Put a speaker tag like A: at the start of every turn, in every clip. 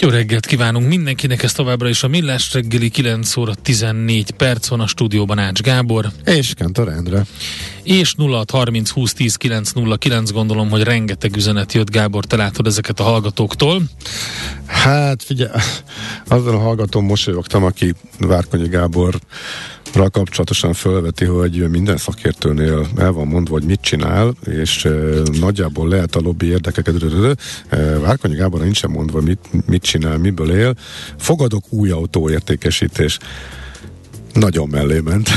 A: Jó reggelt kívánunk mindenkinek, ez továbbra is a Millás reggeli 9 óra 14 perc van a stúdióban Ács Gábor.
B: És Kentor Endre.
A: És 0630 20 10 909 gondolom, hogy rengeteg üzenet jött Gábor, te látod ezeket a hallgatóktól.
B: Hát figyelj, azzal a hallgatóm mosolyogtam, aki Várkonyi Gábor kapcsolatosan felveti, hogy minden szakértőnél el van mondva, hogy mit csinál, és nagyjából lehet a lobby érdekeket. E, Várkonyi Gábor nincsen mondva, mit, mit csinál, miből él. Fogadok új autóértékesítés. Nagyon mellé ment.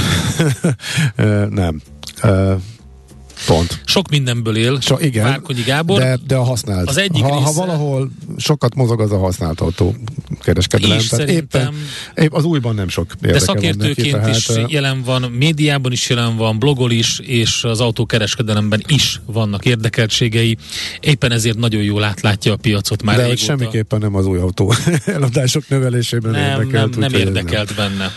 B: nem. Pont.
A: Sok mindenből él,
B: so, igen,
A: Várkonyi Gábor.
B: De, de a használt.
A: Az egyik
B: ha,
A: része,
B: ha valahol sokat mozog, az a használt autó kereskedelem.
A: És
B: Tehát éppen, épp az újban nem sok
A: De szakértőként neki, is tehát, jelen van, médiában is jelen van, blogol is, és az autókereskedelemben is vannak érdekeltségei. Éppen ezért nagyon jól átlátja a piacot már
B: De
A: régóta.
B: semmiképpen nem az új autó eladások növelésében
A: nem,
B: érdekelt.
A: Nem, nem érdekelt nem. benne.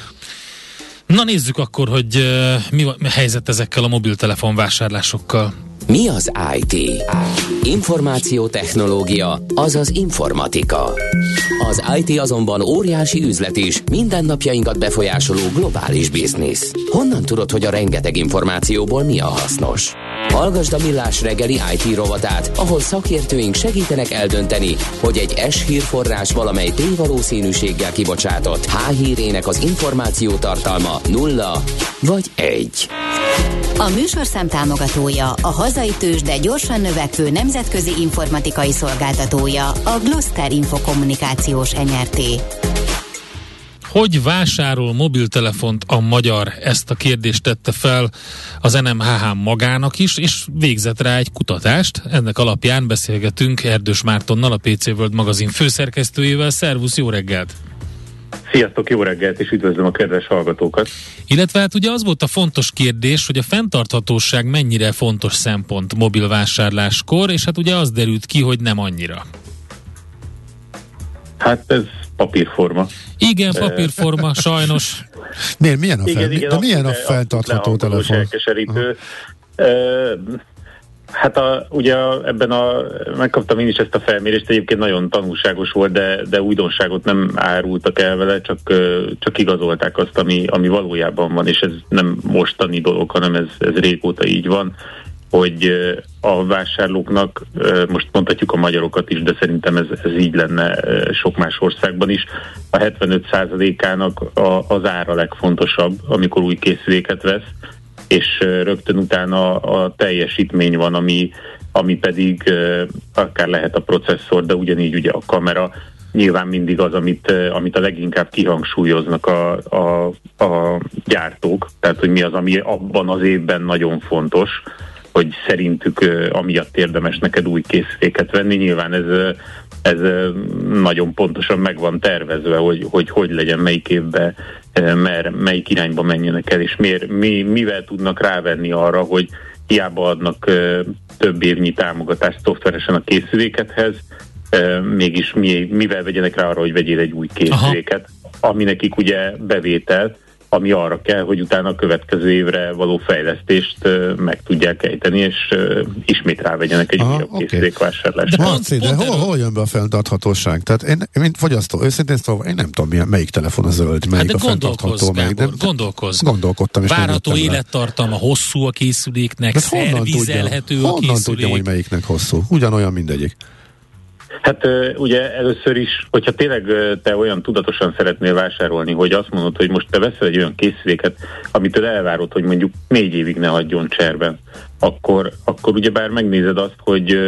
A: Na nézzük akkor, hogy mi a helyzet ezekkel a mobiltelefon vásárlásokkal.
C: Mi az IT? Információtechnológia, azaz informatika. Az IT azonban óriási üzlet is, mindennapjainkat befolyásoló globális biznisz. Honnan tudod, hogy a rengeteg információból mi a hasznos? Hallgasd a Millás reggeli IT rovatát, ahol szakértőink segítenek eldönteni, hogy egy S hírforrás valamely tévalószínűséggel kibocsátott H hírének az információ tartalma nulla vagy egy.
D: A műsorszám támogatója, a hazai tős, de gyorsan növekvő nemzetközi informatikai szolgáltatója, a Gloster Infokommunikációs NRT.
A: Hogy vásárol mobiltelefont a magyar? Ezt a kérdést tette fel az NMHH magának is, és végzett rá egy kutatást. Ennek alapján beszélgetünk Erdős Mártonnal, a PC World magazin főszerkesztőjével. Szervusz, jó reggelt!
E: Sziasztok, jó reggelt, és üdvözlöm a kedves hallgatókat!
A: Illetve hát ugye az volt a fontos kérdés, hogy a fenntarthatóság mennyire fontos szempont mobilvásárláskor, és hát ugye az derült ki, hogy nem annyira.
E: Hát ez papírforma.
A: Igen, papírforma, sajnos.
B: Miért, milyen a, fel, igen, igen, de milyen a fenntartható telefon?
E: Elkeserítő. Uh-huh. Hát a, ugye ebben a, megkaptam én is ezt a felmérést, egyébként nagyon tanulságos volt, de, de újdonságot nem árultak el vele, csak, csak igazolták azt, ami, ami valójában van, és ez nem mostani dolog, hanem ez, ez régóta így van, hogy a vásárlóknak, most mondhatjuk a magyarokat is, de szerintem ez, ez így lenne sok más országban is, a 75%-ának az ára legfontosabb, amikor új készüléket vesz, és rögtön utána a teljesítmény van, ami, ami pedig akár lehet a processzor, de ugyanígy ugye a kamera, nyilván mindig az, amit, amit a leginkább kihangsúlyoznak a, a, a gyártók, tehát hogy mi az, ami abban az évben nagyon fontos, hogy szerintük amiatt érdemes neked új készüléket venni. Nyilván ez, ez nagyon pontosan meg van tervezve, hogy hogy, hogy legyen, melyik évben, mer, melyik irányba menjenek el, és miért, mi, mivel tudnak rávenni arra, hogy hiába adnak több évnyi támogatást szoftveresen a készülékethez, mégis mi, mivel vegyenek rá arra, hogy vegyél egy új készüléket, Aha. ami nekik ugye bevétel, ami arra kell, hogy utána a következő évre való fejlesztést meg tudják ejteni, és ismét rávegyenek egy újabb okay. készülékvásárlásra.
B: De, pont, de hol, hol jön be a fenntarthatóság? Tehát én, mint fogyasztó, őszintén szóval én nem tudom, milyen, melyik telefon a zöld, melyik hát de a fenntartható.
A: Melyik, de, gondolkozz.
B: Gondolkodtam. És
A: Várható élettartalma, hosszú a készüléknek, szervizelhető
B: a
A: készülék.
B: Honnan tudja, hogy melyiknek hosszú? Ugyanolyan mindegyik.
E: Hát ugye először is, hogyha tényleg te olyan tudatosan szeretnél vásárolni, hogy azt mondod, hogy most te veszel egy olyan készüléket, amitől elvárod, hogy mondjuk négy évig ne hagyjon cserben, akkor, akkor ugyebár megnézed azt, hogy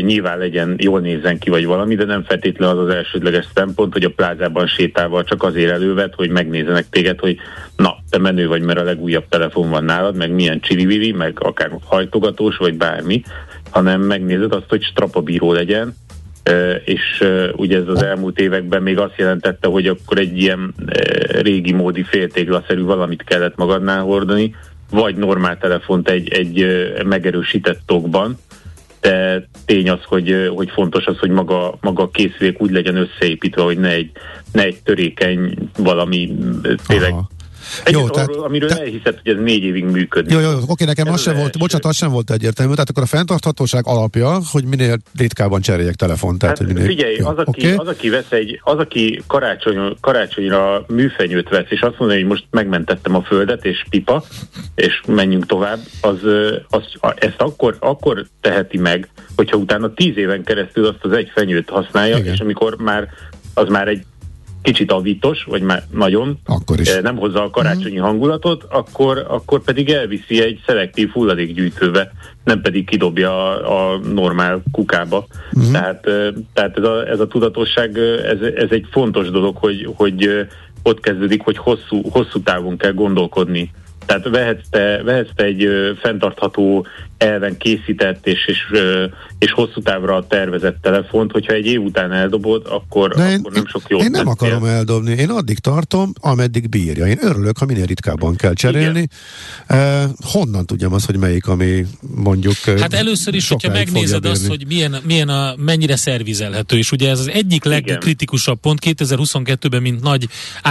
E: nyilván legyen, jól nézzen ki, vagy valami, de nem feltétlenül az az elsődleges szempont, hogy a plázában sétálva csak azért elővet, hogy megnézenek téged, hogy na, te menő vagy, mert a legújabb telefon van nálad, meg milyen csiriviri, meg akár hajtogatós, vagy bármi, hanem megnézed azt, hogy strapabíró legyen, és ugye ez az elmúlt években még azt jelentette, hogy akkor egy ilyen régi módi féltéglaszerű valamit kellett magadnál hordani, vagy normál telefont egy, egy megerősített tokban, de tény az, hogy, hogy fontos az, hogy maga, maga a készülék úgy legyen összeépítve, hogy ne egy, ne egy törékeny valami tényleg Aha. Jó, tehát, arról, amiről te... elhiszed, hogy ez négy évig működik.
B: Jó, jó, oké, nekem az sem volt, bocsánat, az sem volt egyértelmű. Tehát akkor a fenntarthatóság alapja, hogy minél ritkábban cseréljek telefont. Tehát,
E: hát,
B: hogy minél...
E: Figyelj, az aki, okay. az, aki vesz egy, az, aki karácsony, karácsonyra műfenyőt vesz, és azt mondja, hogy most megmentettem a földet, és pipa, és menjünk tovább, az, az ezt akkor, akkor teheti meg, hogyha utána tíz éven keresztül azt az egy fenyőt használja, Igen. és amikor már az már egy kicsit avítos, vagy már nagyon,
B: akkor is.
E: Eh, nem hozza a karácsonyi mm. hangulatot, akkor, akkor pedig elviszi egy szelektív hulladékgyűjtőbe, nem pedig kidobja a, a normál kukába. Mm. Tehát, eh, tehát ez, a, ez a tudatosság, eh, ez, ez egy fontos dolog, hogy, hogy ott kezdődik, hogy hosszú, hosszú távon kell gondolkodni tehát vehetsz te, vehetsz te egy fenntartható elven készített és, és, és hosszú távra tervezett telefont, hogyha egy év után eldobod, akkor, De én, akkor nem sok jó.
B: Én nem akarom él. eldobni, én addig tartom, ameddig bírja. Én örülök, ha minél ritkábban kell cserélni. Uh, honnan tudjam azt, hogy melyik, ami mondjuk
A: Hát először is, hogyha megnézed azt, hogy milyen, milyen a, mennyire szervizelhető, és ugye ez az egyik legkritikusabb pont 2022-ben, mint nagy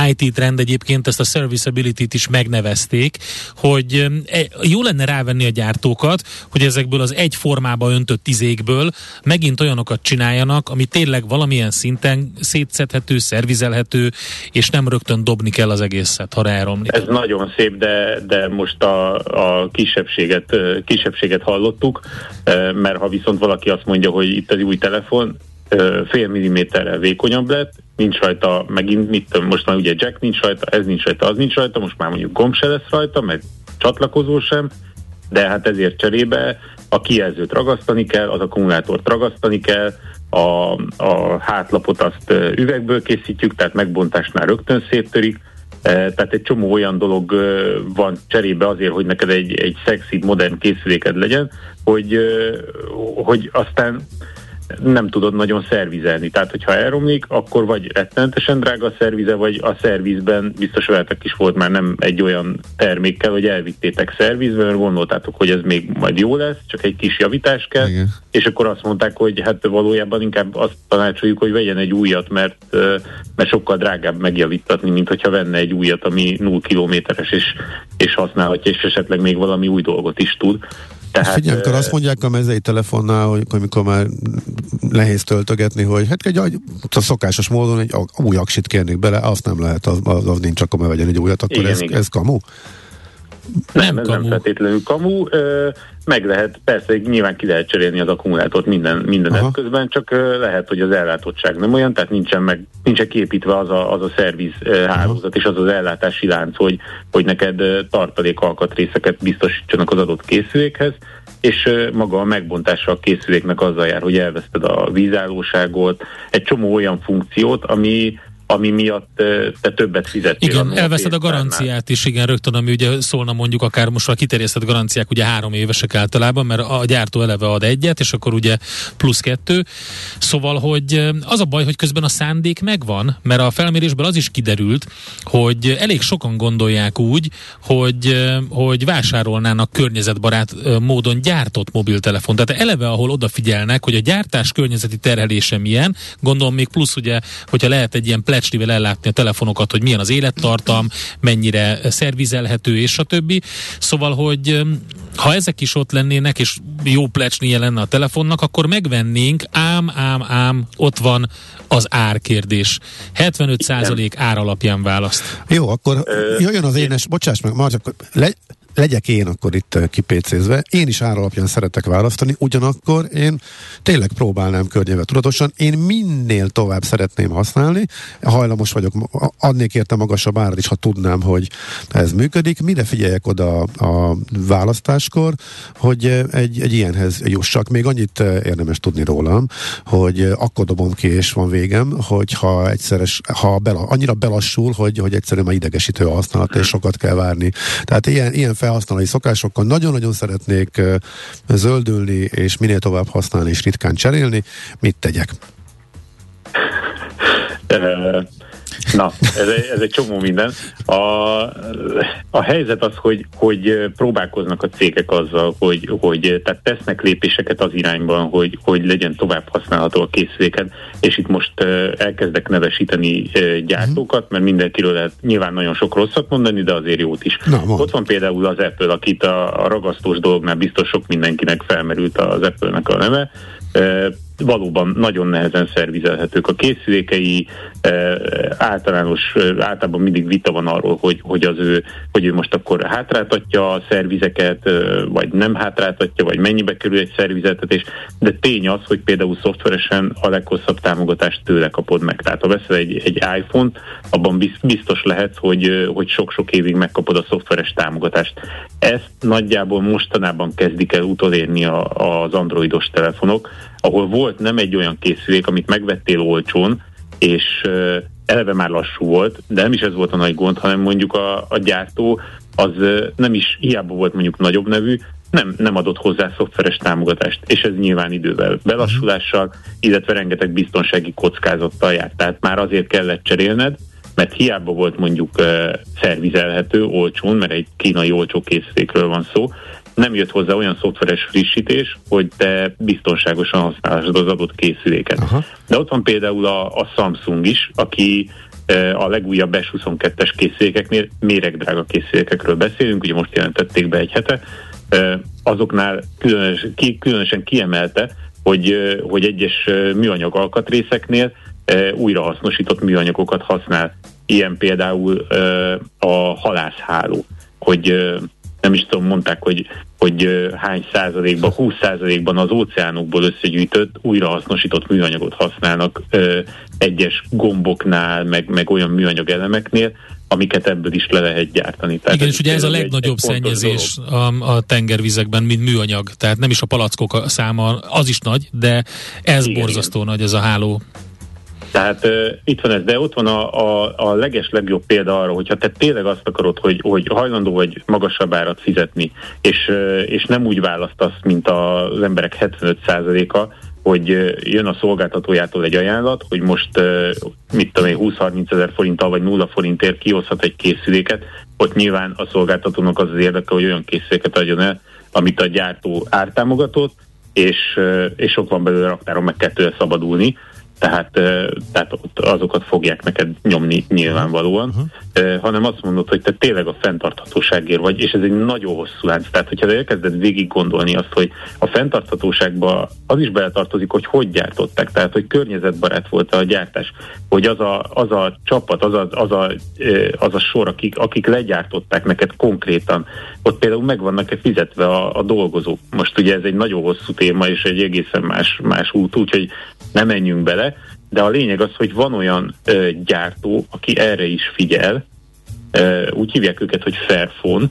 A: IT trend egyébként ezt a serviceability-t is megnevezték, hogy e, jó lenne rávenni a gyártókat, hogy ezekből az egy formába öntött izékből megint olyanokat csináljanak, ami tényleg valamilyen szinten szétszedhető, szervizelhető, és nem rögtön dobni kell az egészet, ha elromlik.
E: Ez nagyon szép, de, de most a, a kisebbséget, kisebbséget hallottuk, mert ha viszont valaki azt mondja, hogy itt az új telefon, fél milliméterrel vékonyabb lett, nincs rajta, megint mit most már ugye jack nincs rajta, ez nincs rajta, az nincs rajta, most már mondjuk gomb se lesz rajta, meg csatlakozó sem, de hát ezért cserébe a kijelzőt ragasztani kell, az akkumulátort ragasztani kell, a, a hátlapot azt üvegből készítjük, tehát megbontásnál rögtön széttörik, tehát egy csomó olyan dolog van cserébe azért, hogy neked egy, egy szexi, modern készüléked legyen, hogy, hogy aztán nem tudod nagyon szervizelni. Tehát, hogyha elromlik, akkor vagy rettenetesen drága a szervize, vagy a szervizben biztos veletek is volt már nem egy olyan termékkel, hogy elvittétek szervizbe, mert gondoltátok, hogy ez még majd jó lesz, csak egy kis javítás kell, Igen. és akkor azt mondták, hogy hát valójában inkább azt tanácsoljuk, hogy vegyen egy újat, mert, mert sokkal drágább megjavítatni, mint hogyha venne egy újat, ami 0 kilométeres, és, és használhatja, és esetleg még valami új dolgot is tud.
B: Tehát, Figyelj, amikor azt mondják a mezei telefonnál, hogy amikor már nehéz töltögetni, hogy hát egy a szokásos módon egy új aksit kérnék bele, azt nem lehet, az, az, az nincs, akkor vegyen egy újat, akkor igen, ez, igen. ez kamu?
E: Nem, nem ez kamu. nem feltétlenül kamu. Ö, meg lehet, persze nyilván ki lehet cserélni az akkumulátort minden, minden eszközben, csak ö, lehet, hogy az ellátottság nem olyan, tehát nincsen, meg, nincsen képítve az a, az a szerviz ö, hálózat és az az ellátási lánc, hogy, hogy neked tartalék alkatrészeket biztosítsanak az adott készülékhez, és maga a megbontása a készüléknek azzal jár, hogy elveszted a vízállóságot, egy csomó olyan funkciót, ami ami miatt te többet fizettél.
A: Igen, elveszed a garanciát is, igen, rögtön, ami ugye szólna mondjuk akár most már kiterjesztett garanciák, ugye három évesek általában, mert a gyártó eleve ad egyet, és akkor ugye plusz kettő. Szóval, hogy az a baj, hogy közben a szándék megvan, mert a felmérésből az is kiderült, hogy elég sokan gondolják úgy, hogy, hogy vásárolnának környezetbarát módon gyártott mobiltelefon. Tehát eleve, ahol odafigyelnek, hogy a gyártás környezeti terhelése milyen, gondolom még plusz ugye, hogyha lehet egy ilyen plecsnivel ellátni a telefonokat, hogy milyen az élettartam, mennyire szervizelhető, és a többi. Szóval, hogy ha ezek is ott lennének, és jó plecsnie lenne a telefonnak, akkor megvennénk, ám, ám, ám, ott van az árkérdés. 75% ár alapján választ.
B: Jó, akkor jöjjön az énes, bocsáss meg, csak le, legyek én akkor itt kipécézve, én is áralapján szeretek választani, ugyanakkor én tényleg próbálnám környevet tudatosan, én minél tovább szeretném használni, hajlamos vagyok, adnék érte magasabb árat is, ha tudnám, hogy ez működik, mire figyeljek oda a választáskor, hogy egy, egy ilyenhez jussak. Még annyit érdemes tudni rólam, hogy akkor dobom ki, és van végem, hogyha egyszeres, ha bela, annyira belassul, hogy, hogy egyszerűen már idegesítő a használat, és sokat kell várni. Tehát ilyen, ilyen felhasználói szokásokkal nagyon-nagyon szeretnék zöldülni, és minél tovább használni, és ritkán cserélni. Mit tegyek?
E: Na, ez egy, ez egy csomó minden. A, a helyzet az, hogy, hogy próbálkoznak a cégek azzal, hogy, hogy tehát tesznek lépéseket az irányban, hogy, hogy legyen tovább használható a készüléken, és itt most elkezdek nevesíteni gyártókat, mert mindenkiről lehet nyilván nagyon sok rosszat mondani, de azért jót is. Na, Ott van például az Apple, akit a, a ragasztós dolgnál biztos sok mindenkinek felmerült az Apple-nek a neve, valóban nagyon nehezen szervizelhetők a készülékei, általános, általában mindig vita van arról, hogy, hogy, az ő, hogy ő most akkor hátráltatja a szervizeket, vagy nem hátráltatja, vagy mennyibe kerül egy szervizeltetés, de tény az, hogy például szoftveresen a leghosszabb támogatást tőle kapod meg. Tehát ha veszel egy, egy iPhone-t, abban biztos lehet, hogy, hogy sok-sok évig megkapod a szoftveres támogatást. Ezt nagyjából mostanában kezdik el utolérni a, az androidos telefonok, ahol volt nem egy olyan készülék, amit megvettél olcsón, és eleve már lassú volt, de nem is ez volt a nagy gond, hanem mondjuk a, a gyártó az nem is hiába volt mondjuk nagyobb nevű, nem, nem adott hozzá szoftveres támogatást, és ez nyilván idővel belassulással, illetve rengeteg biztonsági kockázattal járt. Tehát már azért kellett cserélned, mert hiába volt mondjuk uh, szervizelhető olcsón, mert egy kínai olcsó készülékről van szó, nem jött hozzá olyan szoftveres frissítés, hogy te biztonságosan használhatod az adott készüléket. Aha. De ott van például a, a Samsung is, aki e, a legújabb S22-es készülékeknél méregdrága készülékekről beszélünk, ugye most jelentették be egy hete, e, azoknál különös, ki, különösen kiemelte, hogy, e, hogy egyes műanyag alkatrészeknél újrahasznosított műanyagokat használ. Ilyen például a halászháló, hogy nem is tudom, mondták, hogy, hogy hány százalékban, 20 százalékban az óceánokból összegyűjtött, újrahasznosított műanyagot használnak ö, egyes gomboknál, meg, meg olyan műanyag elemeknél, amiket ebből is le lehet gyártani.
A: Tehát Igen, és ugye ez a legnagyobb egy, egy szennyezés a, a tengervizekben, mint műanyag. Tehát nem is a palackok száma, az is nagy, de ez Igen, borzasztó nagy ez a háló
E: tehát uh, itt van ez, de ott van a, a, a leges legjobb példa arra, hogyha te tényleg azt akarod, hogy, hogy hajlandó vagy magasabb árat fizetni, és, uh, és nem úgy választasz, mint az emberek 75%-a, hogy jön a szolgáltatójától egy ajánlat, hogy most mit tudom én, 20-30 ezer forinttal vagy nulla forintért kihozhat egy készüléket, ott nyilván a szolgáltatónak az az érdeke, hogy olyan készüléket adjon el, amit a gyártó ártámogatott, és, és ott van belőle raktáron meg kettőre szabadulni, tehát, tehát ott azokat fogják neked nyomni nyilvánvalóan, uh-huh. hanem azt mondod, hogy te tényleg a fenntarthatóságért vagy, és ez egy nagyon hosszú lánc. Tehát, hogyha elkezded végig gondolni azt, hogy a fenntarthatóságba az is beletartozik, hogy hogy gyártották, tehát, hogy környezetbarát volt a gyártás, hogy az a, az a csapat, az a, az a, az a sor, akik, akik legyártották neked konkrétan, ott például meg vannak-e fizetve a, a dolgozók. Most ugye ez egy nagyon hosszú téma, és egy egészen más, más út, úgyhogy nem menjünk bele, de a lényeg az, hogy van olyan ö, gyártó, aki erre is figyel, ö, úgy hívják őket, hogy Fairphone.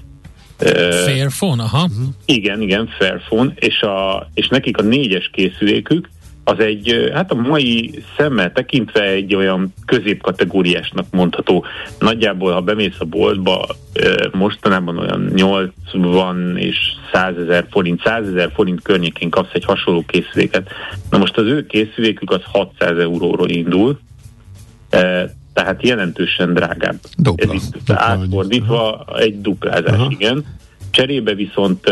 A: Fairphone, aha.
E: Igen, igen, Fairphone, és, a, és nekik a négyes készülékük, az egy, hát a mai szemmel tekintve egy olyan középkategóriásnak mondható. Nagyjából, ha bemész a boltba, mostanában olyan 80 és 100 ezer forint, 100 ezer forint környékén kapsz egy hasonló készüléket. Na most az ő készülékük az 600 euróról indul, tehát jelentősen drágább.
B: Dupla.
E: Ez itt átfordítva egy duplázás, Aha. igen. Cserébe viszont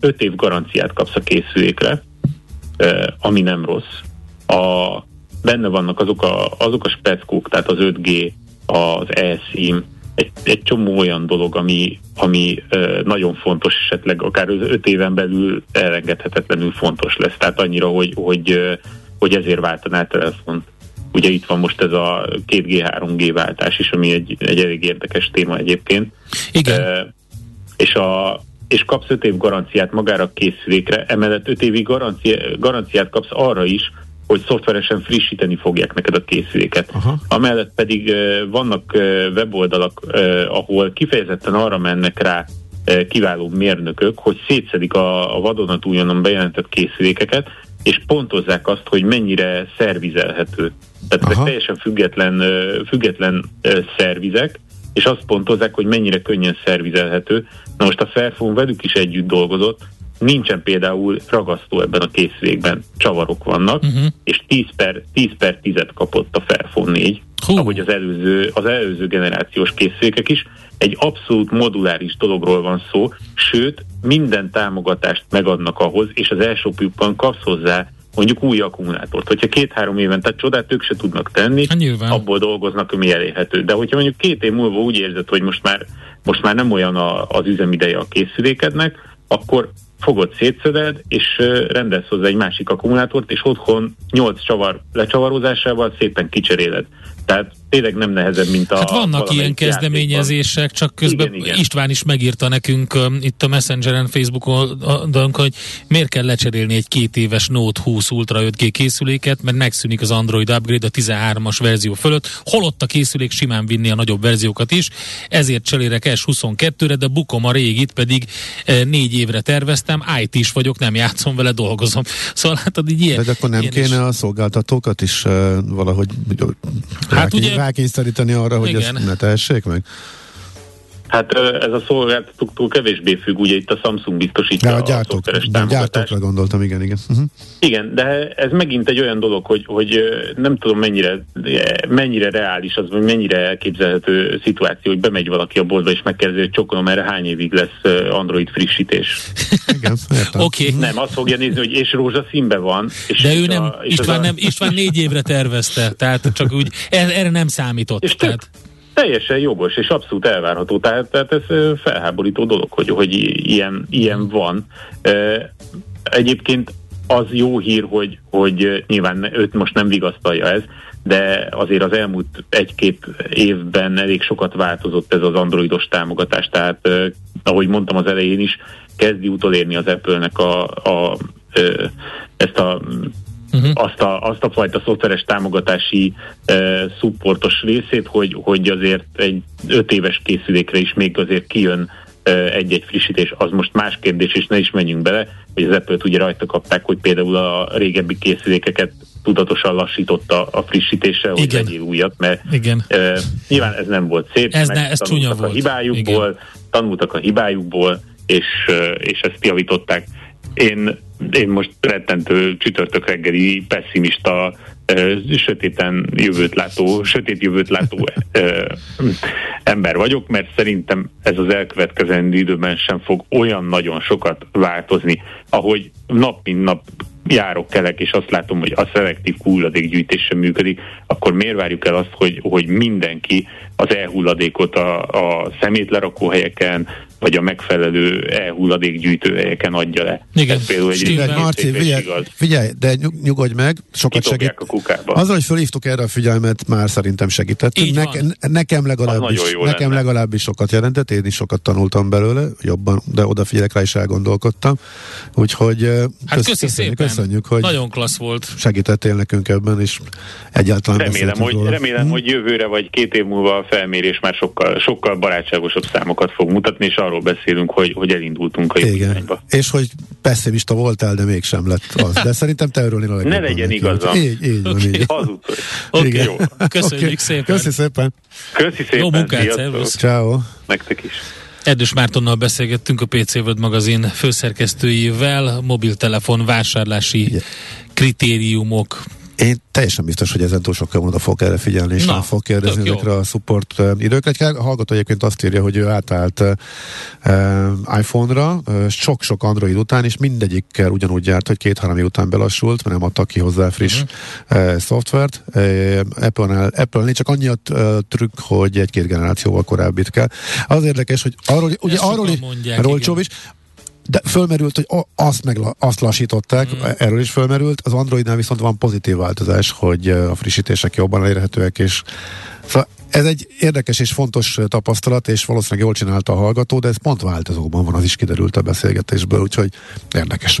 E: 5 év garanciát kapsz a készülékre, ami nem rossz. A, benne vannak azok a, azok a speckók, tehát az 5G, az eSIM, egy, egy csomó olyan dolog, ami, ami ö, nagyon fontos, esetleg akár az öt éven belül elengedhetetlenül fontos lesz. Tehát annyira, hogy, hogy, hogy ezért váltaná telefont. Ugye itt van most ez a 2G, 3G váltás is, ami egy, egy elég érdekes téma egyébként.
A: Igen.
E: és a és kapsz 5 év garanciát magára a készülékre, emellett 5 évi garancia, garanciát kapsz arra is, hogy szoftveresen frissíteni fogják neked a készüléket. Aha. Amellett pedig vannak weboldalak, ahol kifejezetten arra mennek rá kiváló mérnökök, hogy szétszedik a, a bejelentett készülékeket, és pontozzák azt, hogy mennyire szervizelhető. Tehát Aha. ezek teljesen független, független szervizek, és azt pontozzák, hogy mennyire könnyen szervizelhető. Na most a Fairphone velük is együtt dolgozott, nincsen például ragasztó ebben a készülékben, csavarok vannak, uh-huh. és 10 per, 10 per 10 kapott a Fairphone 4, Hú. ahogy az előző, az előző generációs készülékek is. Egy abszolút moduláris dologról van szó, sőt, minden támogatást megadnak ahhoz, és az első kapsz hozzá mondjuk új akkumulátort. Hogyha két-három éven, tehát csodát ők se tudnak tenni,
A: hát Nyilván.
E: abból dolgoznak, ami elérhető. De hogyha mondjuk két év múlva úgy érzed, hogy most már, most már nem olyan a, az üzemideje a készülékednek, akkor fogod, szétszeded, és rendelsz hozzá egy másik akkumulátort, és otthon 8 csavar lecsavarozásával szépen kicseréled. Tehát tényleg nem nehezebb, mint a...
A: Hát vannak ilyen kezdeményezések, játékban. csak közben igen, igen. István is megírta nekünk um, itt a Messengeren, Facebookon, hogy miért kell lecserélni egy két éves Note 20 Ultra 5G készüléket, mert megszűnik az Android upgrade a 13-as verzió fölött, holott a készülék simán vinni a nagyobb verziókat is, ezért cserélek S22-re, de bukom a régit, pedig e, négy évre terveztem, IT is vagyok, nem játszom vele, dolgozom. Szóval hát így ilyen...
B: De akkor nem kéne is... a szolgáltatókat is uh, valahogy hát ugye rákényszeríteni arra, hogy Igen. ezt ne tehessék meg?
E: Hát ez a szolgáltatóktól kevésbé függ, ugye itt a Samsung biztosítja
B: ja, a, gyártók, a gyártókra gondoltam, igen, igen. Uh-huh.
E: Igen, de ez megint egy olyan dolog, hogy, hogy nem tudom mennyire, mennyire reális az, vagy mennyire elképzelhető szituáció, hogy bemegy valaki a boltba és megkérdezi, hogy csokolom, erre hány évig lesz Android frissítés.
B: igen,
A: Oké. Okay.
E: Nem, azt fogja nézni, hogy és rózsaszínben van. És
A: de ő nem, a, István, a... nem, István négy évre tervezte, tehát csak úgy, erre nem számított. És tehát.
E: Teljesen jogos, és abszolút elvárható. Tehát, tehát ez felháborító dolog, hogy, hogy ilyen, ilyen van. Egyébként az jó hír, hogy, hogy nyilván őt most nem vigasztalja ez, de azért az elmúlt egy-két évben elég sokat változott ez az androidos támogatás, tehát ahogy mondtam az elején is, kezdi utolérni az Apple-nek a, a, ezt a uh-huh. azt, a, azt a fajta szoftveres támogatási uh, szupportos részét, hogy, hogy azért egy öt éves készülékre is még azért kijön egy-egy frissítés, az most más kérdés, és ne is menjünk bele, hogy az Apple-t ugye rajta kapták, hogy például a régebbi készülékeket tudatosan lassította a frissítéssel, hogy Igen. legyél újat, mert
A: Igen.
E: Uh, nyilván ez nem volt szép,
A: ez, ne, ez volt.
E: a hibájukból, Igen. tanultak a hibájukból, és, uh, és ezt javították. Én én most rettentő csütörtök reggeli pessimista, sötéten jövőt látó, sötét jövőt látó ember vagyok, mert szerintem ez az elkövetkezendő időben sem fog olyan nagyon sokat változni, ahogy nap mint nap járok, kelek, és azt látom, hogy a szelektív hulladékgyűjtés sem működik, akkor miért várjuk el azt, hogy, hogy mindenki az e-hulladékot a, a szemétlerakóhelyeken, vagy a megfelelő e-hulladék helyeken adja le.
A: Igen. Ez például
B: egy de Marci, figyelj, figyelj, de nyugodj meg, sokat segít.
E: A kukába.
B: Azzal, hogy felhívtuk erre a figyelmet, már szerintem segítettünk. Neke, nekem legalábbis, nekem lenne. legalábbis sokat jelentett, én is sokat tanultam belőle, jobban, de odafigyelek rá is elgondolkodtam. Úgyhogy
A: hát köszi köszönjük, szépen. köszönjük, hogy Nagyon klassz volt.
B: segítettél nekünk ebben, és egyáltalán
E: remélem, hogy, róla. remélem, hmm. hogy jövőre vagy két év múlva a felmérés már sokkal, sokkal barátságosabb számokat fog mutatni, és arról beszélünk, hogy, hogy elindultunk a irányba.
B: És hogy pessimista voltál, de mégsem lett az. De szerintem te örülnél a
E: legjobban. Ne legyen igazam.
B: Így, így
A: okay.
B: így.
A: Oké, okay. jó. Köszönjük okay. szépen.
B: Köszi szépen.
E: Köszi szépen.
A: Jó munkát, szervusz.
B: Ciao.
E: Nektek is.
A: Erdős Mártonnal beszélgettünk a PC World magazin főszerkesztőjével, mobiltelefon vásárlási Igen. kritériumok
B: én teljesen biztos, hogy ezen túl sokkal oda fog erre figyelni, és Na, nem fog kérdezni ezekre a support időkre. Egy hallgató egyébként azt írja, hogy ő átállt uh, iPhone-ra uh, sok-sok Android után, és mindegyikkel ugyanúgy járt, hogy két-három év után belassult, mert nem adtak ki hozzá friss uh-huh. uh, szoftvert. Uh, Apple-nél, Apple-nél csak annyi a uh, trükk, hogy egy-két generációval korábbit kell. Az érdekes, hogy arról, ugye arról, mondják, is, De fölmerült, hogy azt meg azt lassították, mm. erről is fölmerült, az Androidnál viszont van pozitív változás, hogy a frissítések jobban elérhetőek, és szóval ez egy érdekes és fontos tapasztalat, és valószínűleg jól csinálta a hallgató, de ez pont változóban van, az is kiderült a beszélgetésből, úgyhogy érdekes.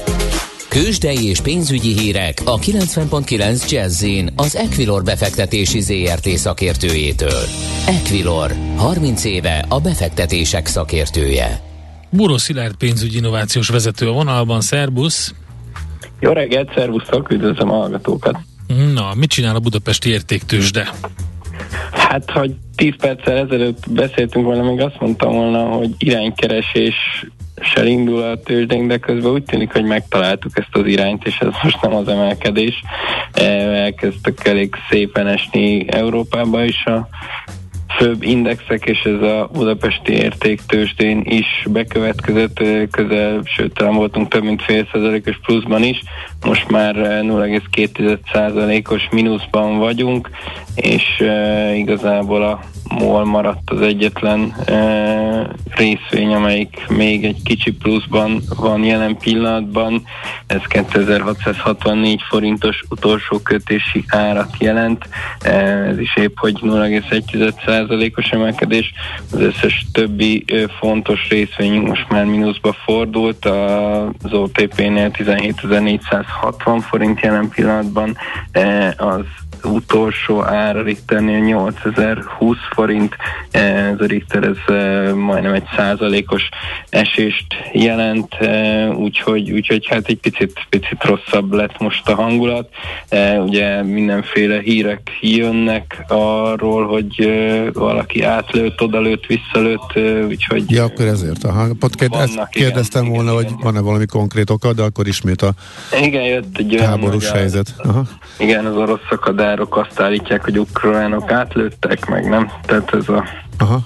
C: Kősdei és pénzügyi hírek a 90.9 jazz az Equilor befektetési ZRT szakértőjétől. Equilor, 30 éve a befektetések szakértője.
A: Buró Szilárd pénzügyi innovációs vezető a vonalban, szervusz!
F: Jó reggelt, szervusztok, üdvözlöm a hallgatókat!
A: Na, mit csinál a budapesti értéktősde?
F: Hát, hogy 10 perccel ezelőtt beszéltünk volna, még azt mondtam volna, hogy iránykeresés se indul a tőzsdénk, de közben úgy tűnik, hogy megtaláltuk ezt az irányt, és ez most nem az emelkedés. E, elkezdtek elég szépen esni Európába is a főbb indexek, és ez a budapesti értéktősdén is bekövetkezett, közel, sőt, talán voltunk több mint fél százalékos pluszban is, most már 0,2 százalékos mínuszban vagyunk, és igazából a MOL maradt az egyetlen e, részvény, amelyik még egy kicsi pluszban van jelen pillanatban. Ez 2664 forintos utolsó kötési árat jelent. E, ez is épp, hogy 0,1%-os emelkedés. Az összes többi e, fontos részvény most már mínuszba fordult. Az OTP-nél 17.460 forint jelen pillanatban. E, az utolsó ár a Richternél 8020 forint, ez a Richter ez e, majdnem egy százalékos esést jelent, e, úgyhogy, úgyhogy hát egy picit, picit rosszabb lett most a hangulat. E, ugye mindenféle hírek jönnek arról, hogy valaki átlőtt, odalőtt, visszalőtt, úgyhogy...
B: Ja, akkor ezért. Aha. Pont kérd, vannak, ezt kérdeztem igen, volna, igen, hogy van-e valami konkrét oka, de akkor ismét a
F: igen, jött egy
B: háborús helyzet. Aha.
F: Igen, az orosz szakadárok azt állítják, hogy ukránok átlőttek, meg nem. Tehát ez a Aha.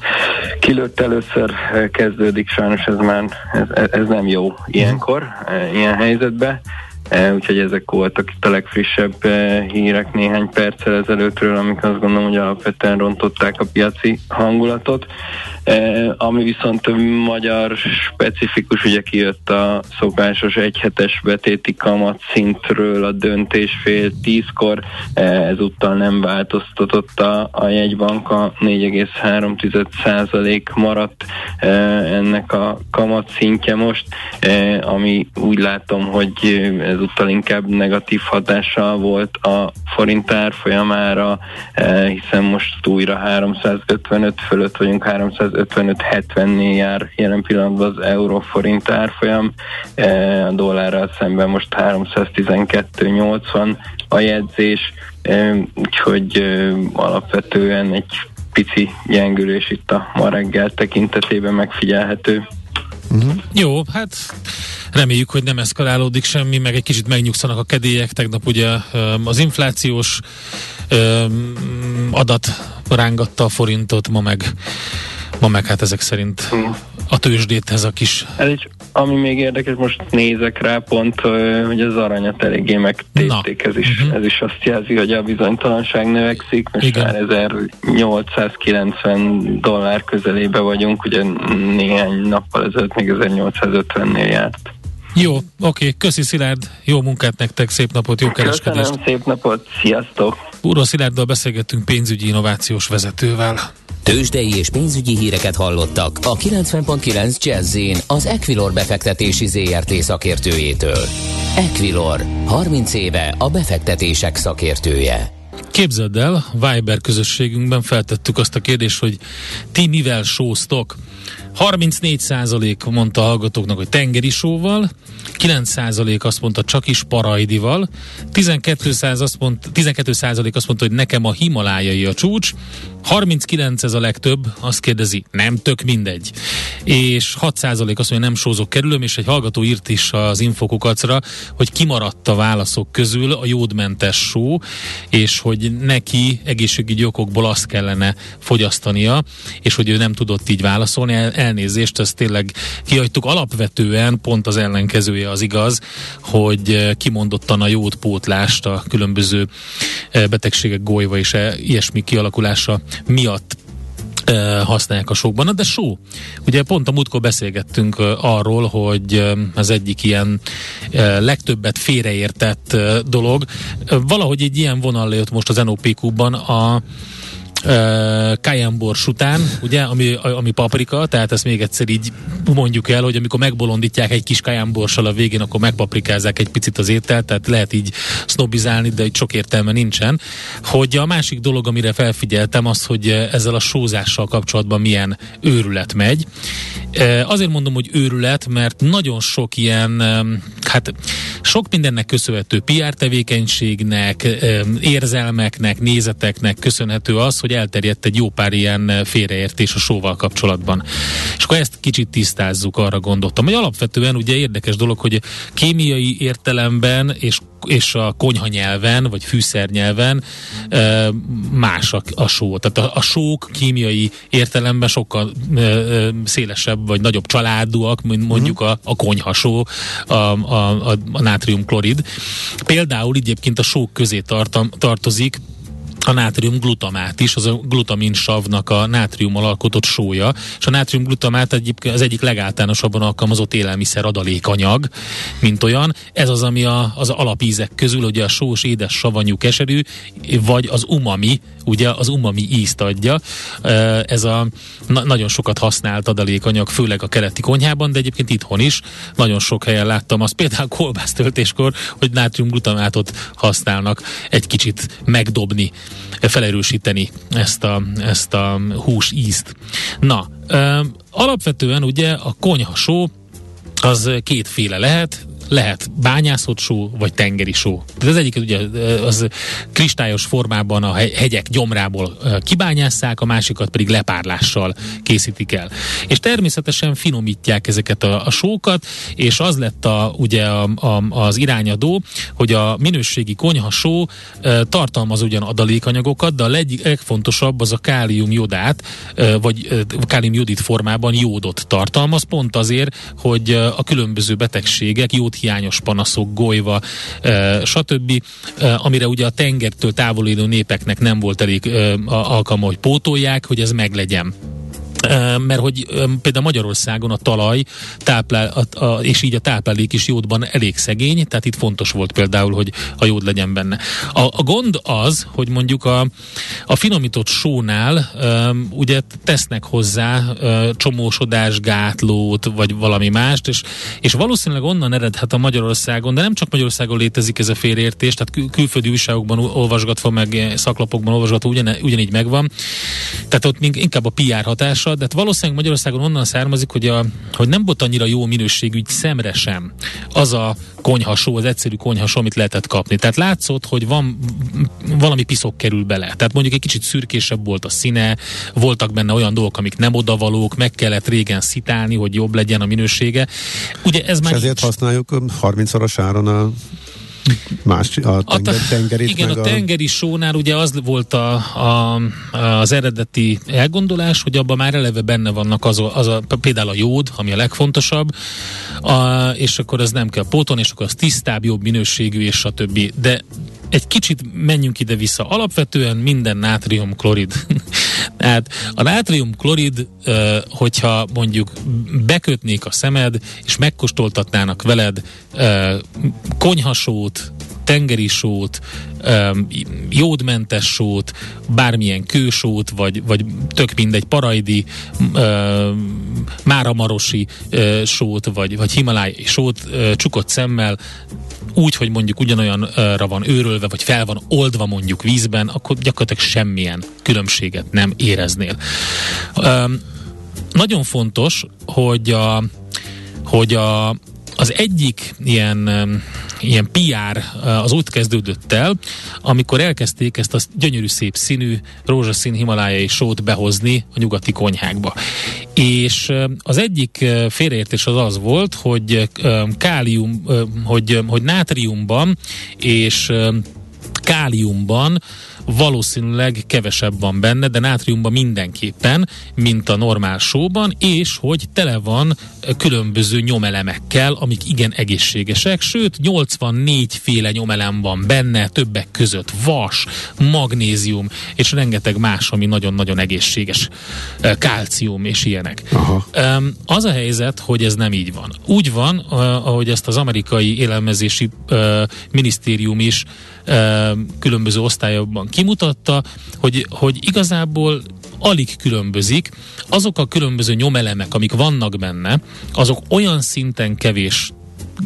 F: kilőtt először kezdődik, sajnos ez már ez, ez nem jó ilyenkor, ilyen helyzetben. Úgyhogy ezek voltak itt a legfrissebb hírek néhány perccel ezelőttről, amik azt gondolom, hogy alapvetően rontották a piaci hangulatot. Eh, ami viszont magyar specifikus, ugye kijött a szokásos egyhetes betéti kamat szintről a döntés fél tízkor, eh, ezúttal nem változtatott a, a jegybank, a 4,3% maradt eh, ennek a kamat szintje most, ami úgy látom, hogy ezúttal inkább negatív hatással volt a forint árfolyamára, hiszen most újra 355 fölött vagyunk, 300 55-70-nél jár jelen pillanatban az euró-forint árfolyam, e, a dollárral szemben most 312-80 a jegyzés, e, úgyhogy e, alapvetően egy pici gyengülés itt a ma reggel tekintetében megfigyelhető.
A: Uh-huh. Jó, hát reméljük, hogy nem eszkalálódik semmi, meg egy kicsit megnyugszanak a kedélyek. Tegnap ugye az inflációs adat rángatta a forintot, ma meg Ma meg hát ezek szerint a tőzsdét ez a kis...
F: Ez is, ami még érdekes, most nézek rá pont, hogy az aranyat eléggé megtépték, ez is, uh-huh. ez is azt jelzi, hogy a bizonytalanság növekszik, most Igen. már 1890 dollár közelébe vagyunk, ugye néhány nappal ezelőtt még 1850-nél járt.
A: Jó, oké, köszi Szilárd, jó munkát nektek, szép napot, jó kereskedést.
F: Köszönöm, szép napot, sziasztok!
A: Úró Szilárddal beszélgettünk pénzügyi innovációs vezetővel.
C: Tőzsdei és pénzügyi híreket hallottak a 90.9 jazz az Equilor befektetési ZRT szakértőjétől. Equilor, 30 éve a befektetések szakértője.
A: Képzeld el, Viber közösségünkben feltettük azt a kérdést, hogy ti mivel sóztok? 34% mondta a hallgatóknak, hogy tengeri sóval, 9% azt mondta csak is parajdival, 12% azt mondta, 12 azt mondta, hogy nekem a Himalájai a csúcs, 39 ez a legtöbb, azt kérdezi, nem tök mindegy. És 6% azt mondja, nem sózok kerülöm, és egy hallgató írt is az infokukacra, hogy kimaradt a válaszok közül a jódmentes só, és hogy neki egészségügyi okokból azt kellene fogyasztania, és hogy ő nem tudott így válaszolni. El, elnézést, ezt tényleg kihagytuk. Alapvetően pont az ellenkezője az igaz, hogy kimondottan a jódpótlást a különböző eh, betegségek golyva és eh, ilyesmi kialakulása miatt használják a sókban. De só, ugye pont a múltkor beszélgettünk arról, hogy az egyik ilyen legtöbbet félreértett dolog. Valahogy egy ilyen vonal jött most az NOPQ-ban a uh, után, ugye, ami, ami paprika, tehát ezt még egyszer így mondjuk el, hogy amikor megbolondítják egy kis kajámborssal a végén, akkor megpaprikázzák egy picit az ételt, tehát lehet így sznobizálni, de itt sok értelme nincsen. Hogy a másik dolog, amire felfigyeltem, az, hogy ezzel a sózással kapcsolatban milyen őrület megy. Azért mondom, hogy őrület, mert nagyon sok ilyen, hát sok mindennek köszönhető PR tevékenységnek, érzelmeknek, nézeteknek köszönhető az, hogy elterjedt egy jó pár ilyen félreértés a sóval kapcsolatban. És akkor ezt kicsit tisztázzuk, arra gondoltam, hogy alapvetően ugye érdekes dolog, hogy kémiai értelemben és és a konyha nyelven, vagy fűszernyelven más a, a só. Tehát a, a sók kémiai értelemben sokkal szélesebb, vagy nagyobb családúak, mint mondjuk a, a konyhasó, a, a, a, a nátriumklorid. Például egyébként a sók közé tartam, tartozik a nátrium glutamát is, az a glutamin savnak a nátrium alkotott sója, és a nátrium glutamát egyébként az egyik legáltalánosabban alkalmazott élelmiszer adalékanyag, mint olyan. Ez az, ami a, az alapízek közül, ugye a sós, édes, savanyú, keserű, vagy az umami, ugye az umami ízt adja. Ez a na- nagyon sokat használt adalékanyag, főleg a keleti konyhában, de egyébként itthon is. Nagyon sok helyen láttam azt, például kolbásztöltéskor, hogy nátriumglutamátot használnak egy kicsit megdobni, felerősíteni ezt a, ezt a hús ízt. Na, alapvetően ugye a konyhasó az kétféle lehet, lehet bányászott só, vagy tengeri só. De az egyik ugye az kristályos formában a hegyek gyomrából kibányásszák, a másikat pedig lepárlással készítik el. És természetesen finomítják ezeket a, a sókat, és az lett a, ugye a, a, az irányadó, hogy a minőségi konyha só tartalmaz ugyan adalékanyagokat, de a leg, legfontosabb az a kálium jodát, vagy kálium jodit formában jódot tartalmaz, pont azért, hogy a különböző betegségek, jód hiányos panaszok, golyva, e, stb., e, amire ugye a tengertől távol élő népeknek nem volt elég e, alkalma, hogy pótolják, hogy ez meglegyen mert hogy például Magyarországon a talaj táplál, a, a, és így a táplálék is jódban elég szegény, tehát itt fontos volt például, hogy a jód legyen benne. A, a gond az, hogy mondjuk a, a finomított sónál um, ugye tesznek hozzá uh, csomósodás, gátlót, vagy valami mást, és, és valószínűleg onnan eredhet a Magyarországon, de nem csak Magyarországon létezik ez a félértés, tehát kül- külföldi újságokban olvasgatva, meg szaklapokban olvasgatva ugyan, ugyanígy megvan. Tehát ott inkább a PR hatása, de hát valószínűleg Magyarországon onnan származik, hogy, a, hogy nem volt annyira jó minőségű szemre sem az a konyhasó, az egyszerű konyhasó, amit lehetett kapni. Tehát látszott, hogy van valami piszok kerül bele. Tehát mondjuk egy kicsit szürkésebb volt a színe, voltak benne olyan dolgok, amik nem odavalók, meg kellett régen szitálni, hogy jobb legyen a minősége. Ugye ez már
B: És ezért nincs. használjuk 30-szoros áron a más a, tenger, a tengerit.
A: Igen, a, a tengeri sónál ugye az volt a, a, az eredeti elgondolás, hogy abban már eleve benne vannak az, az a, például a jód, ami a legfontosabb, a, és akkor az nem kell póton, és akkor az tisztább, jobb minőségű, és a többi. De egy kicsit menjünk ide-vissza. Alapvetően minden nátriumklorid. Tehát a nátriumklorid, hogyha mondjuk bekötnék a szemed, és megkóstoltatnának veled konyhasót, tengeri sót, jódmentes sót, bármilyen kősót, vagy, vagy tök mindegy parajdi, máramarosi sót, vagy, vagy himaláj sót csukott szemmel, úgy, hogy mondjuk ugyanolyanra van őrölve, vagy fel van oldva mondjuk vízben, akkor gyakorlatilag semmilyen különbséget nem éreznél. nagyon fontos, hogy a, hogy a, az egyik ilyen, ilyen PR az úgy kezdődött el, amikor elkezdték ezt a gyönyörű szép színű rózsaszín himalájai sót behozni a nyugati konyhákba. És az egyik félreértés az az volt, hogy kálium, hogy, hogy nátriumban és káliumban valószínűleg kevesebb van benne, de nátriumban mindenképpen, mint a normál sóban, és hogy tele van különböző nyomelemekkel, amik igen egészségesek, sőt 84 féle nyomelem van benne, többek között vas, magnézium, és rengeteg más, ami nagyon-nagyon egészséges, kálcium és ilyenek. Aha. Az a helyzet, hogy ez nem így van. Úgy van, ahogy ezt az amerikai élelmezési minisztérium is különböző osztályokban kimutatta, hogy, hogy igazából alig különbözik. Azok a különböző nyomelemek, amik vannak benne, azok olyan szinten kevés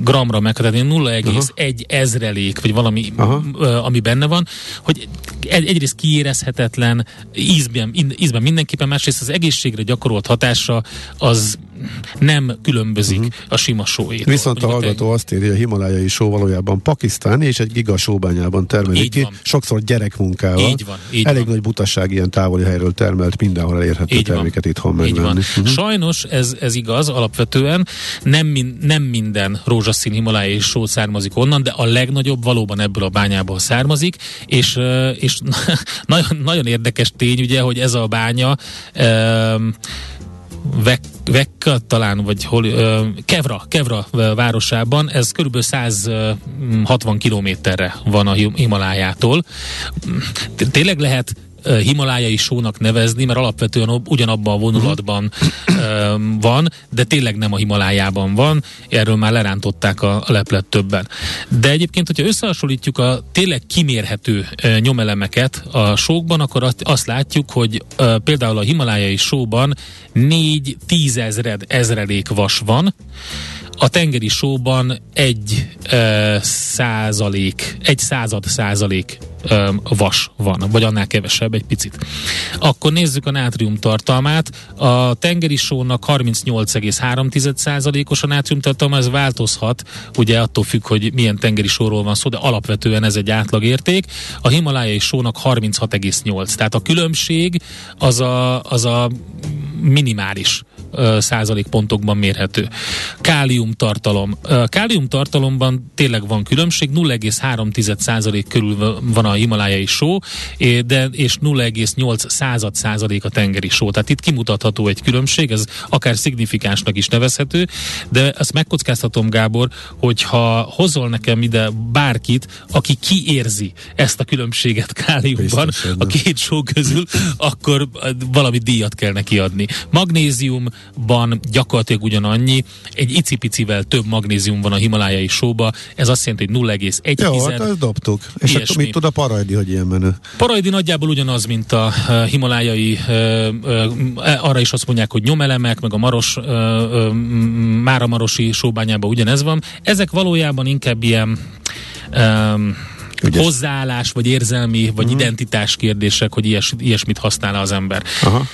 A: gramra meghatározni, 0,1 ezrelék, vagy valami, Aha. ami benne van, hogy egyrészt kiérezhetetlen, ízben, ízben mindenképpen, másrészt az egészségre gyakorolt hatása az nem különbözik uh-huh. a sima sóét.
B: Viszont a hallgató azt írja, a himalájai só valójában pakisztáni és egy giga sóbányában termelik így ki, van. sokszor gyerekmunkával. Így van. Így Elég van. nagy butaság ilyen távoli helyről termelt, mindenhol elérhető így terméket van. itthon megvenni. Így van.
A: Uh-huh. Sajnos ez, ez igaz, alapvetően nem, min, nem minden rózsaszín himalájai só származik onnan, de a legnagyobb valóban ebből a bányából származik, és, és nagyon, nagyon érdekes tény ugye, hogy ez a bánya Vek, Vekka talán, vagy hol, uh, Kevra, Kevra városában, ez körülbelül 160 kilométerre van a Himalájától. Tényleg lehet himalájai sónak nevezni, mert alapvetően ugyanabban a vonulatban van, de tényleg nem a Himalájában van, erről már lerántották a, leplet többen. De egyébként, hogyha összehasonlítjuk a tényleg kimérhető nyomelemeket a sókban, akkor azt, látjuk, hogy például a himalájai sóban 4-10 ezred ezrelék vas van, a tengeri sóban egy ö, százalék, egy század százalék ö, vas van, vagy annál kevesebb, egy picit. Akkor nézzük a nátrium tartalmát. A tengeri sónak 38,3 százalékos a nátrium tartalma, ez változhat, ugye attól függ, hogy milyen tengeri sóról van szó, de alapvetően ez egy átlagérték. A himalájai sónak 36,8, tehát a különbség az a, az a minimális százalékpontokban mérhető. Kálium tartalom. Kálium tartalomban tényleg van különbség, 0,3 százalék körül van a himalájai só, de és 0,8 század százalék a tengeri só. Tehát itt kimutatható egy különbség, ez akár szignifikánsnak is nevezhető, de ezt megkockáztatom, Gábor, hogyha hozol nekem ide bárkit, aki kiérzi ezt a különbséget káliumban a két só közül, akkor valami díjat kell neki adni. Magnézium, van gyakorlatilag ugyanannyi, egy icipicivel több magnézium van a himalájai sóba, ez azt jelenti, hogy 0,1
B: Jó, hát ezt dobtuk. És akkor mit tud a parajdi, hogy ilyen menő?
A: Parajdi nagyjából ugyanaz, mint a himalájai, arra is azt mondják, hogy nyomelemek, meg a maros, Máramarosi sóbányában ugyanez van. Ezek valójában inkább ilyen Ügyes. hozzáállás, vagy érzelmi, vagy uh-huh. identitás kérdések, hogy ilyes, ilyesmit használ az ember. Aha.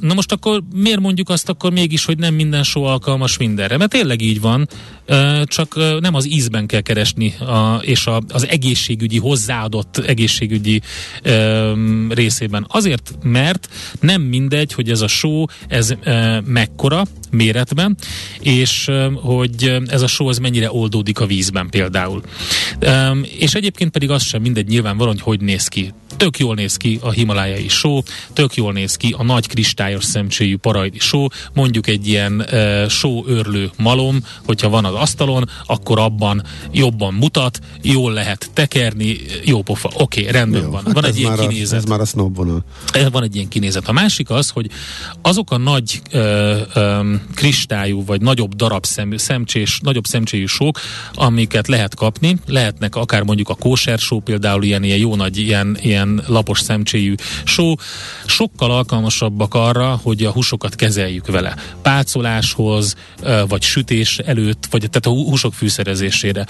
A: Na most akkor miért mondjuk azt akkor mégis, hogy nem minden só alkalmas mindenre? Mert tényleg így van, csak nem az ízben kell keresni, a, és a, az egészségügyi, hozzáadott egészségügyi um, részében. Azért, mert nem mindegy, hogy ez a só, ez uh, mekkora méretben, és uh, hogy ez a só ez mennyire oldódik a vízben például. Um, és egyébként pedig az sem mindegy nyilván hogy hogy néz ki. Tök jól néz ki a himalájai só, tök jól néz ki a nagy kristályos szemcséjű parajdi só, mondjuk egy ilyen uh, sóőrlő malom, hogyha van az asztalon, akkor abban jobban mutat, jól lehet tekerni, jó pofa. Oké, okay, rendben jó, van. Hát van egy ilyen kinézet.
B: A, ez már a snob vonal.
A: Van egy ilyen kinézet. A másik az, hogy azok a nagy ö, ö, kristályú, vagy nagyobb darab szem, szemcsés, nagyobb szemcséjű sók, amiket lehet kapni, lehetnek akár mondjuk a kóser só például ilyen, ilyen jó nagy, ilyen, ilyen lapos szemcséjű só, sokkal alkalmasabbak arra, hogy a húsokat kezeljük vele. Pácoláshoz, vagy sütés előtt, vagy tehát a húsok fűszerezésére.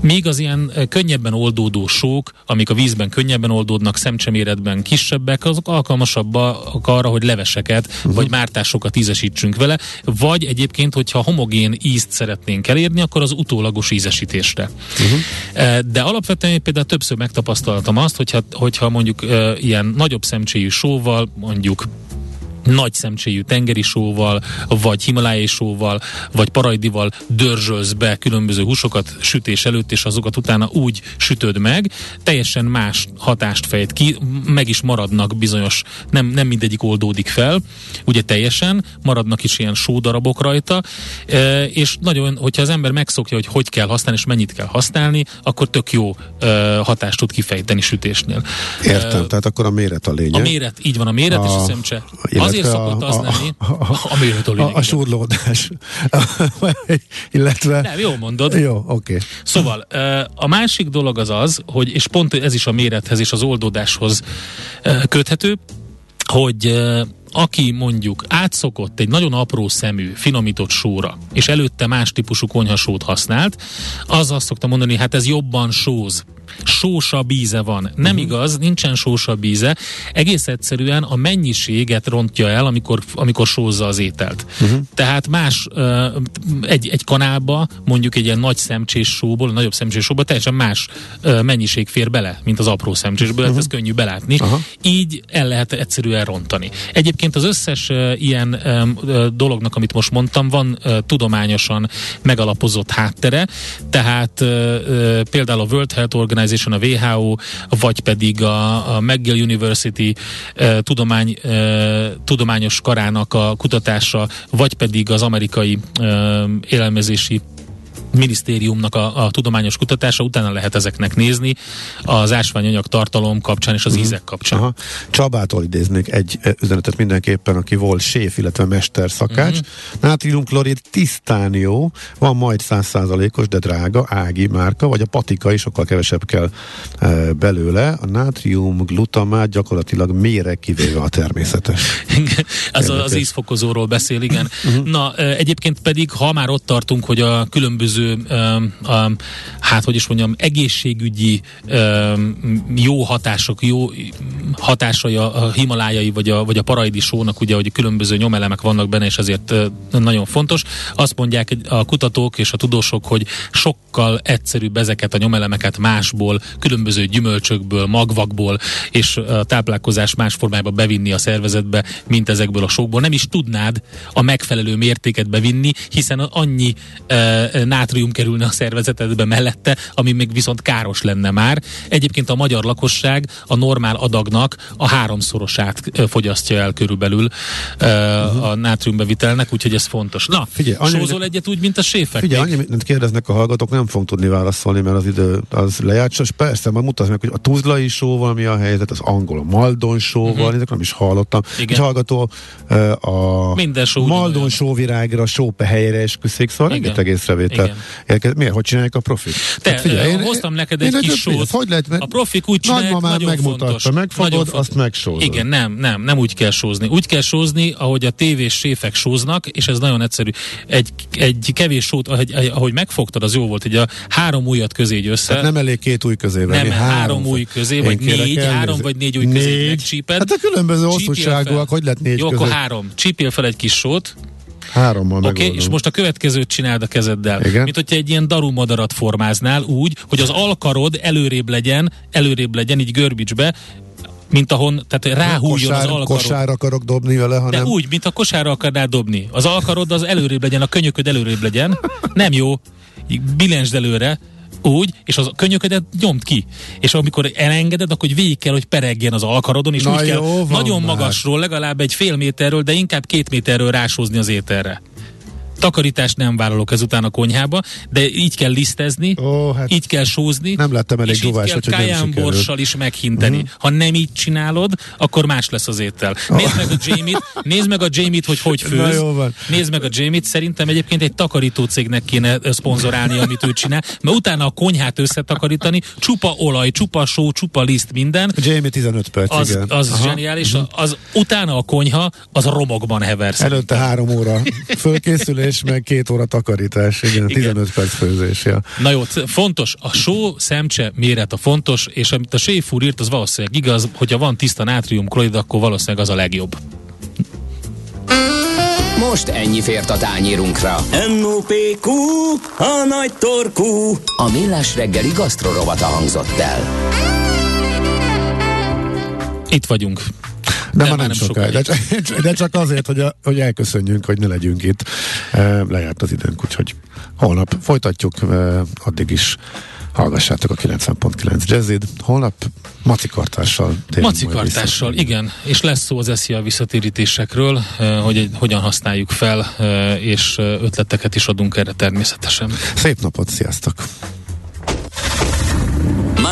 A: Míg az ilyen könnyebben oldódó sók, amik a vízben könnyebben oldódnak, szemcseméretben kisebbek, azok alkalmasabbak arra, hogy leveseket, uh-huh. vagy mártásokat ízesítsünk vele, vagy egyébként, hogyha homogén ízt szeretnénk elérni, akkor az utólagos ízesítésre. Uh-huh. De alapvetően például többször megtapasztaltam azt, hogyha, hogyha mondjuk uh, ilyen nagyobb szemcséjű sóval, mondjuk nagy szemcséjű tengeri sóval, vagy himalájai sóval, vagy parajdival dörzsölsz be különböző húsokat sütés előtt, és azokat utána úgy sütöd meg, teljesen más hatást fejt ki, meg is maradnak bizonyos, nem, nem mindegyik oldódik fel, ugye teljesen, maradnak is ilyen sódarabok rajta, e, és nagyon, hogyha az ember megszokja, hogy hogy kell használni, és mennyit kell használni, akkor tök jó e, hatást tud kifejteni sütésnél.
B: Értem, e, tehát akkor a méret a lényeg.
A: A méret, így van, a méret a, és a szemcse. Azért azért szokott az a, lenni, a, a, a,
B: a, a surlódás. Illetve...
A: Nem, jól mondod.
B: Jó, oké. Okay.
A: Szóval a másik dolog az az, hogy, és pont ez is a mérethez és az oldódáshoz köthető, hogy aki mondjuk átszokott egy nagyon apró szemű, finomított sóra, és előtte más típusú konyhasót használt, az azt szokta mondani, hát ez jobban sóz, sósabb íze van. Nem uh-huh. igaz, nincsen sósabb íze. Egész egyszerűen a mennyiséget rontja el, amikor, amikor sózza az ételt. Uh-huh. Tehát más egy, egy kanálba, mondjuk egy ilyen nagy szemcsés sóból, nagyobb szemcsés sóból teljesen más mennyiség fér bele, mint az apró szemcsésből, uh-huh. ez könnyű belátni. Uh-huh. Így el lehet egyszerűen rontani. Egyébként az összes ilyen dolognak, amit most mondtam, van tudományosan megalapozott háttere, tehát például a World Health Organization a WHO, vagy pedig a, McGill University tudomány, tudományos karának a kutatása, vagy pedig az amerikai élelmezési minisztériumnak a, a tudományos kutatása, utána lehet ezeknek nézni az ásványanyag tartalom kapcsán és az uh-huh. ízek kapcsán. Aha.
B: Csabától idéznék egy üzenetet mindenképpen, aki volt séf, illetve mester szakács. Uh-huh. Nátriumklorid tisztán jó, van majd százszázalékos, de drága, ági márka, vagy a patika is sokkal kevesebb kell e, belőle. A nátrium glutamát gyakorlatilag mére kivéve a természetes.
A: Ez az ízfokozóról beszél, igen. Uh-huh. Na, egyébként pedig, ha már ott tartunk, hogy a különböző különböző, um, um, hát hogy is mondjam, egészségügyi um, jó hatások, jó hatásai a, a himalájai vagy a, vagy a paraidi sónak, ugye, hogy különböző nyomelemek vannak benne, és ezért uh, nagyon fontos. Azt mondják a kutatók és a tudósok, hogy sokkal egyszerűbb ezeket a nyomelemeket másból, különböző gyümölcsökből, magvakból és a táplálkozás más formába bevinni a szervezetbe, mint ezekből a sokból. Nem is tudnád a megfelelő mértéket bevinni, hiszen annyi uh, nátrium kerülne a szervezetedbe mellette, ami még viszont káros lenne már. Egyébként a magyar lakosság a normál adagnak a háromszorosát fogyasztja el körülbelül uh-huh. a nátriumbevitelnek, úgyhogy ez fontos. Na, figyelj, annyi, sózol egyet úgy, mint a séfek.
B: Figyelj, annyi mindent kérdeznek a hallgatók, nem fogunk tudni válaszolni, mert az idő az lejárt, és persze, majd mutatsz meg, hogy a tuzlai sóval mi a helyzet, az angol a maldon sóval, uh-huh. ezek nem is hallottam. Igen. Egy hallgató a
A: Minden só
B: maldon sóvirágra, sópe helyre esküszik, szóval rengeteg észrevétel érkez, miért? Hogy csinálják a profik?
A: Te, hát figyelj, én, hoztam neked egy kis sót.
B: Hogy lehet,
A: a profik úgy csinálják, nagyon
B: megmutatta,
A: fontos.
B: megfogod, nagyon azt megsózod.
A: Igen, nem, nem, nem úgy kell sózni. Úgy kell sózni, ahogy a tévés séfek sóznak, és ez nagyon egyszerű. Egy, egy kevés sót, ahogy, ahogy megfogtad, az jó volt, hogy a három ujjat közé össze.
B: Hát nem elég két új közé
A: venni. Nem, három, három új közé, vagy négy, három vagy négy új közé megcsíped.
B: Hát a különböző hosszúságúak, hogy lehet négy
A: Jó, akkor három. Csípél fel egy kis sót,
B: Hárommal
A: Oké, okay, és most a következőt csináld a kezeddel. Igen? Mint hogyha egy ilyen darumadarat formáznál úgy, hogy az alkarod előrébb legyen, előrébb legyen, így görbicsbe, mint ahon, tehát ráhújjon kosár, az alkarod.
B: Kosár akarok dobni vele, hanem...
A: De úgy, mint a kosárra akarnál dobni. Az alkarod az előrébb legyen, a könyököd előrébb legyen. Nem jó. Bilensd előre, úgy, és az könyöködet nyomd ki. És amikor elengeded, akkor végig kell, hogy peregjen az alkarodon, és Na úgy jó, kell nagyon már. magasról, legalább egy fél méterről, de inkább két méterről rásózni az ételre. Takarítást nem vállalok ezután a konyhába, de így kell lisztezni,
B: Ó, hát
A: így kell sózni,
B: nem lettem elég
A: kell
B: hogy nem
A: borssal is meghinteni.
B: Mhm.
A: Ha nem így csinálod, akkor más lesz az étel. Nézd meg a Jamie-t, nézd meg a Jamie-t, hogy hogy
B: Na
A: főz.
B: jó van.
A: Nézd meg a Jamie-t, szerintem egyébként egy takarító cégnek kéne szponzorálni, amit ő csinál, mert utána a konyhát összetakarítani, csupa olaj, csupa só, csupa liszt, minden,
B: Jamie 15 perc,
A: az,
B: igen.
A: az
B: Aha.
A: zseniális, az utána a konyha, az romokban hever.
B: Előtte három óra fölkészülés, meg két óra takarítás, igen, 15 perc főzés, ja.
A: Na jó, fontos, a só szemcse méret a fontos, és amit a séf úr írt, az valószínűleg igaz, hogyha van tiszta nátriumklorid, akkor valószínűleg az a legjobb.
C: Most ennyi fért a tányérunkra.
G: M.O.P.Q. A nagy torkú.
C: A Millás reggeli gasztrorovata hangzott el.
A: Itt vagyunk.
B: De,
A: De
B: már nem
A: nem
B: sokáig. De, csak- de csak azért, hogy, a, hogy elköszönjünk, hogy ne legyünk itt. Lejárt az időnk, úgyhogy holnap folytatjuk, addig is hallgassátok a 90.9 Jazzid. Holnap Maci Kartással.
A: Maci igen, és lesz szó az SZIA visszatérítésekről, hogy egy, hogyan használjuk fel, és ötleteket is adunk erre természetesen.
B: Szép napot, sziasztok!